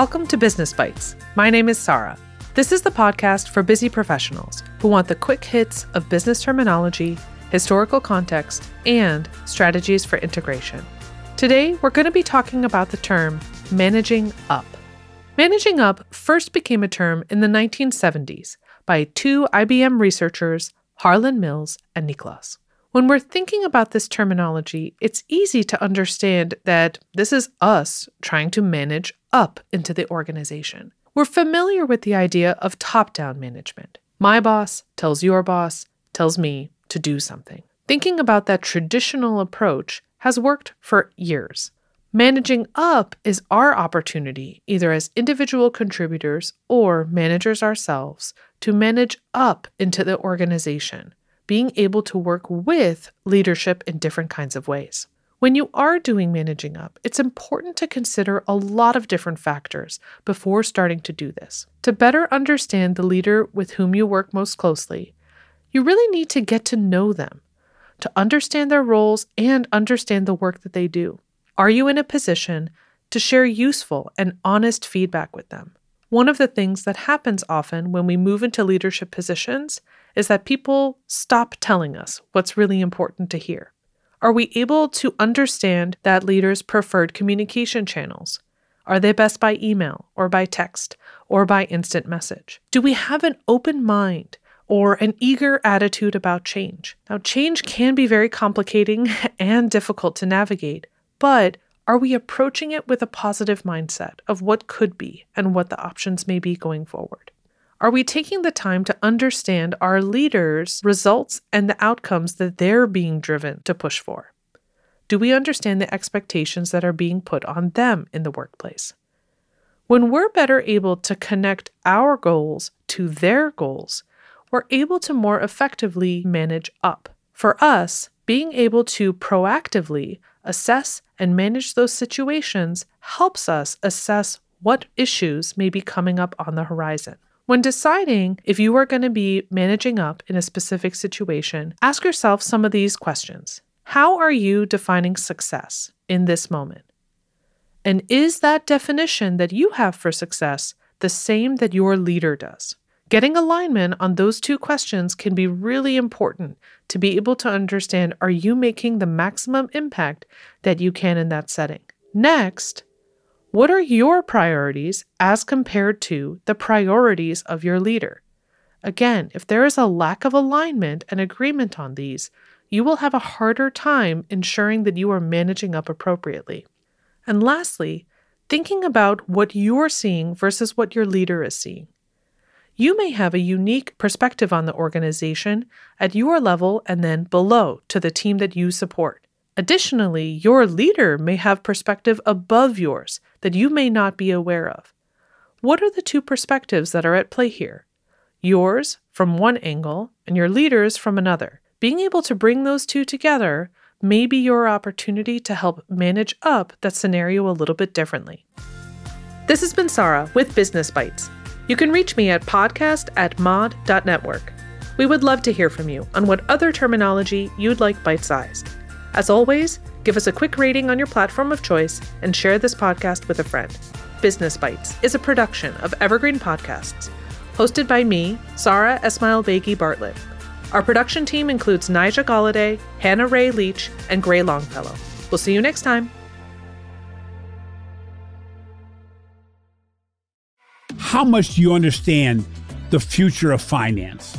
Welcome to Business Bites. My name is Sarah. This is the podcast for busy professionals who want the quick hits of business terminology, historical context, and strategies for integration. Today, we're going to be talking about the term managing up. Managing up first became a term in the 1970s by two IBM researchers, Harlan Mills and Niklas. When we're thinking about this terminology, it's easy to understand that this is us trying to manage up into the organization. We're familiar with the idea of top down management. My boss tells your boss, tells me to do something. Thinking about that traditional approach has worked for years. Managing up is our opportunity, either as individual contributors or managers ourselves, to manage up into the organization, being able to work with leadership in different kinds of ways. When you are doing managing up, it's important to consider a lot of different factors before starting to do this. To better understand the leader with whom you work most closely, you really need to get to know them, to understand their roles and understand the work that they do. Are you in a position to share useful and honest feedback with them? One of the things that happens often when we move into leadership positions is that people stop telling us what's really important to hear. Are we able to understand that leaders' preferred communication channels? Are they best by email or by text or by instant message? Do we have an open mind or an eager attitude about change? Now, change can be very complicating and difficult to navigate, but are we approaching it with a positive mindset of what could be and what the options may be going forward? Are we taking the time to understand our leaders' results and the outcomes that they're being driven to push for? Do we understand the expectations that are being put on them in the workplace? When we're better able to connect our goals to their goals, we're able to more effectively manage up. For us, being able to proactively assess and manage those situations helps us assess what issues may be coming up on the horizon. When deciding if you are going to be managing up in a specific situation, ask yourself some of these questions. How are you defining success in this moment? And is that definition that you have for success the same that your leader does? Getting alignment on those two questions can be really important to be able to understand are you making the maximum impact that you can in that setting? Next, what are your priorities as compared to the priorities of your leader? Again, if there is a lack of alignment and agreement on these, you will have a harder time ensuring that you are managing up appropriately. And lastly, thinking about what you're seeing versus what your leader is seeing. You may have a unique perspective on the organization at your level and then below to the team that you support. Additionally, your leader may have perspective above yours that you may not be aware of. What are the two perspectives that are at play here? Yours from one angle and your leader's from another. Being able to bring those two together may be your opportunity to help manage up that scenario a little bit differently. This has been Sarah with Business Bites. You can reach me at podcast at mod.network. We would love to hear from you on what other terminology you'd like bite sized. As always, give us a quick rating on your platform of choice and share this podcast with a friend. Business Bites is a production of Evergreen Podcasts, hosted by me, Sarah Esmail Begi Bartlett. Our production team includes Nija Galladay, Hannah Ray Leach, and Gray Longfellow. We'll see you next time. How much do you understand the future of finance?